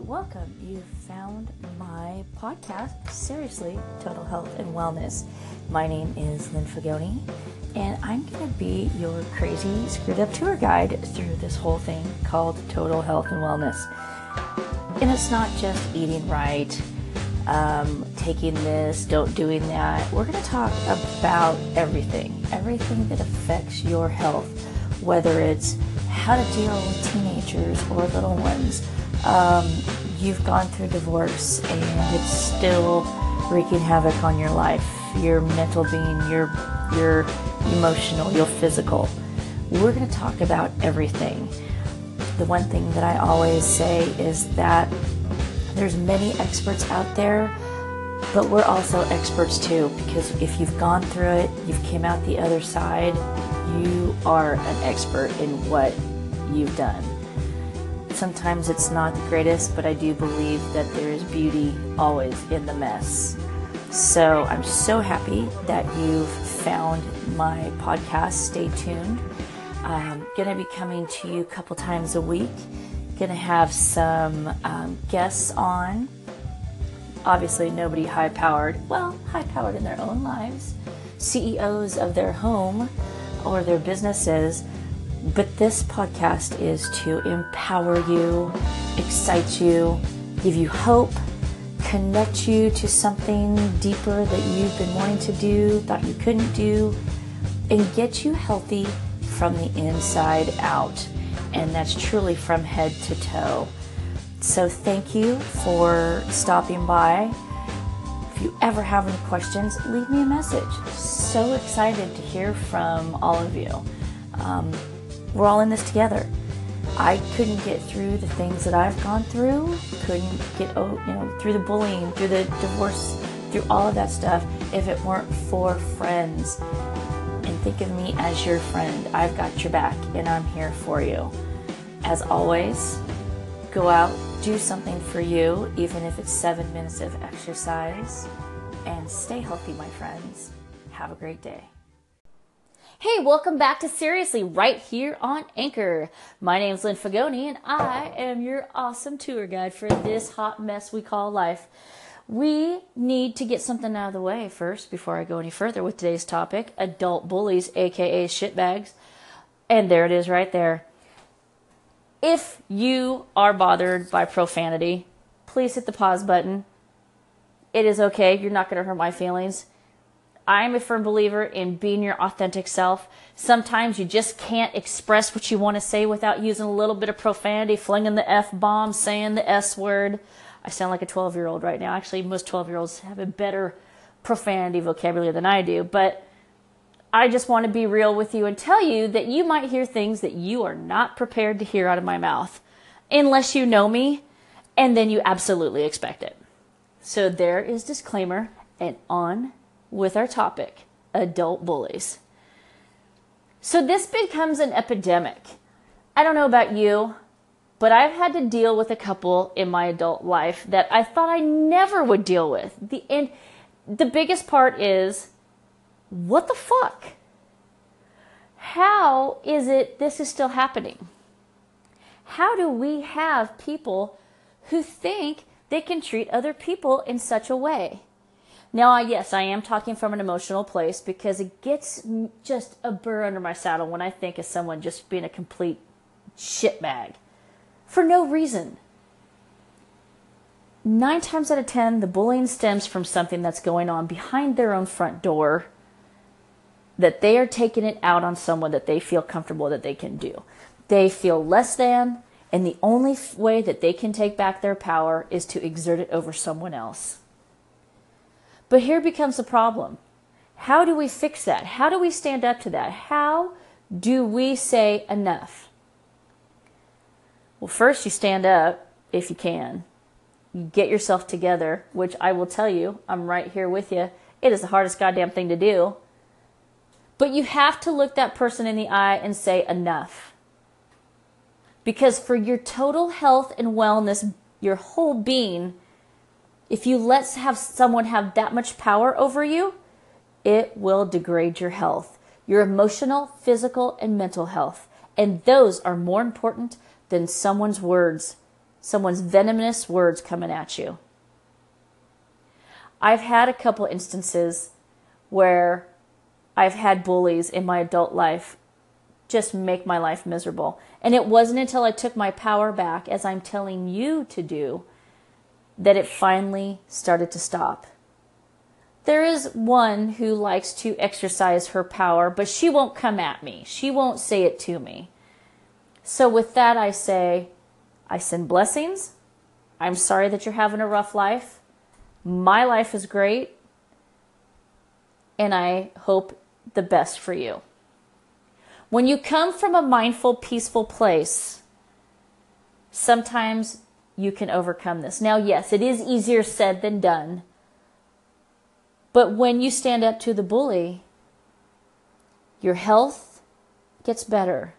welcome. You found my podcast, Seriously Total Health and Wellness. My name is Lynn Fagoni, and I'm going to be your crazy, screwed up tour guide through this whole thing called Total Health and Wellness. And it's not just eating right, um, taking this, don't doing that. We're going to talk about everything, everything that affects your health, whether it's how to deal with teenagers or little ones um, you've gone through divorce and it's still wreaking havoc on your life, your mental being, your your emotional, your physical. We're going to talk about everything. The one thing that I always say is that there's many experts out there, but we're also experts too because if you've gone through it, you've came out the other side, you are an expert in what you've done. Sometimes it's not the greatest, but I do believe that there is beauty always in the mess. So I'm so happy that you've found my podcast. Stay tuned. I'm going to be coming to you a couple times a week. Going to have some um, guests on. Obviously, nobody high powered. Well, high powered in their own lives. CEOs of their home or their businesses but this podcast is to empower you, excite you, give you hope, connect you to something deeper that you've been wanting to do, thought you couldn't do, and get you healthy from the inside out. And that's truly from head to toe. So, thank you for stopping by. If you ever have any questions, leave me a message. So excited to hear from all of you. Um, we're all in this together. I couldn't get through the things that I've gone through, couldn't get oh, you know through the bullying, through the divorce, through all of that stuff if it weren't for friends. And think of me as your friend. I've got your back and I'm here for you. As always, go out, do something for you, even if it's 7 minutes of exercise, and stay healthy, my friends. Have a great day. Hey, welcome back to Seriously right here on Anchor. My name's Lynn Fagoni and I am your awesome tour guide for this hot mess we call life. We need to get something out of the way first before I go any further with today's topic adult bullies, aka shitbags. And there it is right there. If you are bothered by profanity, please hit the pause button. It is okay, you're not going to hurt my feelings I'm a firm believer in being your authentic self. Sometimes you just can't express what you want to say without using a little bit of profanity, flinging the F bomb, saying the S word. I sound like a 12 year old right now. Actually, most 12 year olds have a better profanity vocabulary than I do. But I just want to be real with you and tell you that you might hear things that you are not prepared to hear out of my mouth unless you know me and then you absolutely expect it. So there is disclaimer and on with our topic adult bullies. So, this becomes an epidemic. I don't know about you, but I've had to deal with a couple in my adult life that I thought I never would deal with. The, and the biggest part is what the fuck? How is it this is still happening? How do we have people who think they can treat other people in such a way? Now, yes, I am talking from an emotional place because it gets just a burr under my saddle when I think of someone just being a complete shitbag for no reason. Nine times out of ten, the bullying stems from something that's going on behind their own front door that they are taking it out on someone that they feel comfortable that they can do. They feel less than, and the only way that they can take back their power is to exert it over someone else. But here becomes the problem. How do we fix that? How do we stand up to that? How do we say enough? Well, first you stand up if you can. You get yourself together, which I will tell you, I'm right here with you. It is the hardest goddamn thing to do. But you have to look that person in the eye and say enough. Because for your total health and wellness, your whole being, if you let have someone have that much power over you, it will degrade your health, your emotional, physical, and mental health. And those are more important than someone's words. someone's venomous words coming at you. I've had a couple instances where I've had bullies in my adult life just make my life miserable. And it wasn't until I took my power back, as I'm telling you to do, that it finally started to stop. There is one who likes to exercise her power, but she won't come at me. She won't say it to me. So, with that, I say, I send blessings. I'm sorry that you're having a rough life. My life is great. And I hope the best for you. When you come from a mindful, peaceful place, sometimes you can overcome this. Now, yes, it is easier said than done. But when you stand up to the bully, your health gets better.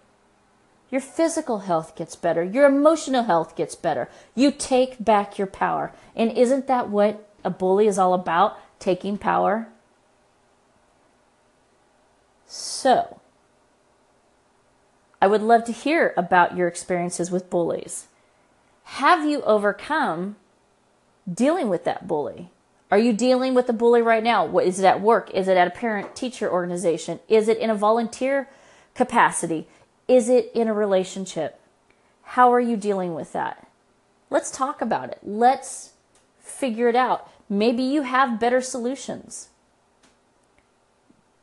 Your physical health gets better. Your emotional health gets better. You take back your power. And isn't that what a bully is all about? Taking power? So, I would love to hear about your experiences with bullies. Have you overcome dealing with that bully? Are you dealing with the bully right now? What is it at work? Is it at a parent teacher organization? Is it in a volunteer capacity? Is it in a relationship? How are you dealing with that? Let's talk about it. Let's figure it out. Maybe you have better solutions.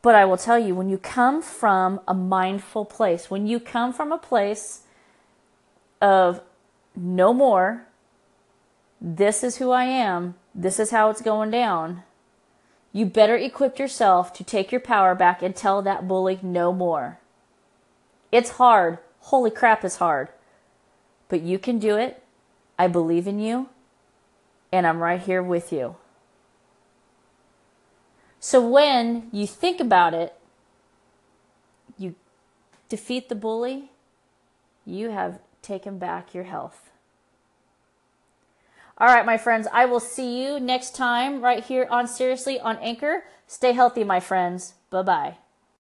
But I will tell you, when you come from a mindful place, when you come from a place of no more, this is who I am, this is how it's going down, you better equip yourself to take your power back and tell that bully no more. It's hard. Holy crap, it's hard. But you can do it. I believe in you. And I'm right here with you. So when you think about it, you defeat the bully, you have taken back your health. All right, my friends, I will see you next time right here on Seriously on Anchor. Stay healthy, my friends. Bye bye.